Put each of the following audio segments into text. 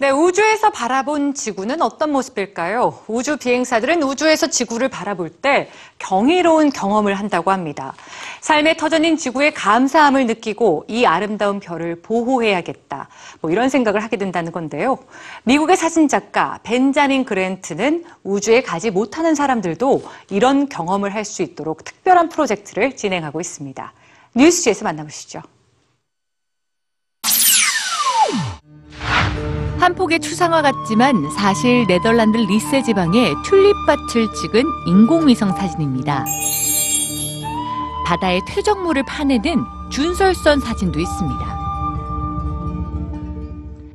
네, 우주에서 바라본 지구는 어떤 모습일까요? 우주 비행사들은 우주에서 지구를 바라볼 때 경이로운 경험을 한다고 합니다. 삶의 터전인 지구에 감사함을 느끼고 이 아름다운 별을 보호해야겠다. 뭐 이런 생각을 하게 된다는 건데요. 미국의 사진작가 벤자민 그랜트는 우주에 가지 못하는 사람들도 이런 경험을 할 수 있도록 특별한 프로젝트를 진행하고 있습니다. 뉴스지에서 만나보시죠. 한 폭의 추상화 같지만 사실 네덜란드 리세 지방의 튤립밭을 찍은 인공위성 사진입니다. 바다의 퇴적물을 파내는 준설선 사진도 있습니다.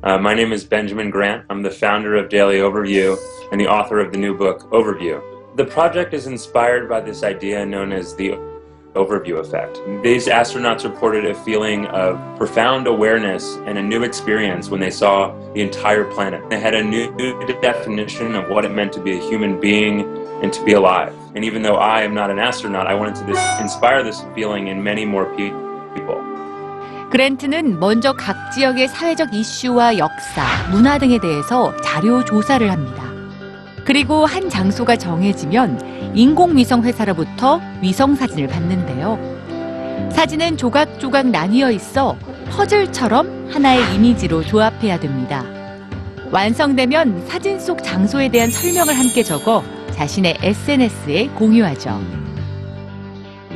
Uh, my name is Benjamin Grant. I'm the founder of Daily Overview and the author of the new book, Overview. The project is inspired by this idea known as the overview effect. These astronauts reported a feeling of profound awareness and a new experience when they saw the entire planet. They had a new definition of what it meant to be a human being and to be alive. And even though I am not an astronaut, I wanted to this, inspire this feeling in many more pe- people. 그랜트는 먼저 각 지역의 사회적 이슈와 역사, 문화 등에 대해서 자료 조사를 합니다. 그리고 한 장소가 정해지면 인공위성 회사로부터 위성 사진을 받는데요. 사진은 조각조각 나뉘어 있어 퍼즐처럼 하나의 이미지로 조합해야 됩니다. 완성되면 사진 속 장소에 대한 설명을 함께 적어 자신의 SNS에 공유하죠.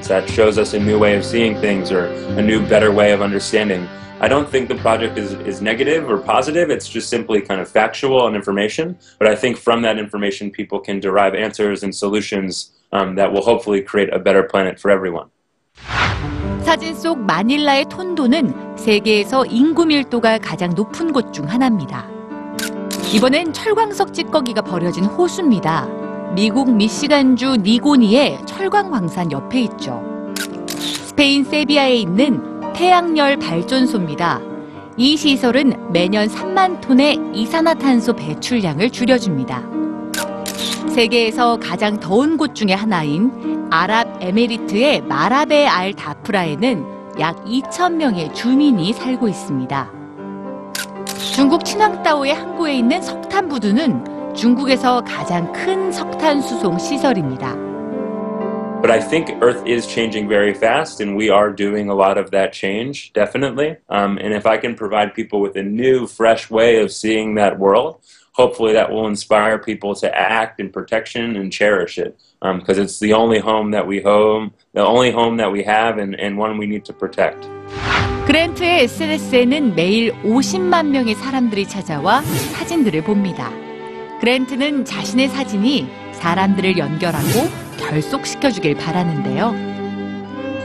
That shows us a new way of seeing things or a new, better way of understanding. I don't think the project is, is negative or positive. It's just simply kind of factual and information. But I think from that information, people can derive answers and solutions um, that will hopefully create a better planet for everyone. 사진 속 마닐라의 톤도는 세계에서 인구 밀도가 가장 높은 곳 중 하나입니다. 이번엔 철광석 찌꺼기가 버려진 호수입니다. 미국 미시간주 니고니의 철광 광산 옆에 있죠. 스페인 세비야에 있는 태양열 발전소입니다. 이 시설은 매년 3만 톤의 이산화탄소 배출량을 줄여줍니다. 세계에서 가장 더운 곳 중에 하나인 아랍에미리트의 마라베 알 다프라에는 약 2천 명의 주민이 살고 있습니다. 중국 친왕따오의 항구에 있는 석탄 부두는 중국에서 가장 큰 석탄 수송 시설입니다. But I think Earth is changing very fast, and we are doing a lot of that change, definitely. Um, and if I can provide people with a new, fresh way of seeing that world, hopefully that will inspire people to act in protection and cherish it, because it's the only home that we home, the only home that we have, and, and one we need to protect. 그랜트의 SNS에는 매일 50만 명의 사람들이 찾아와 사진들을 봅니다. 그랜트는 자신의 사진이 사람들을 연결하고 결속시켜주길 바라는데요.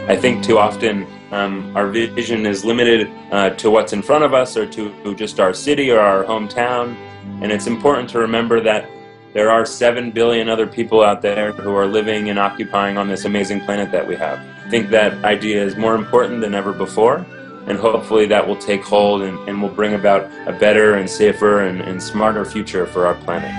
I think too often um, our vision is limited uh, to what's in front of us or to just our city or our hometown. And it's important to remember that there are 7 billion other people out there who are living and occupying on this amazing planet that we have. I think that idea is more important than ever before. And hopefully that will take hold and, and will bring about a better and safer and, and smarter future for our planet.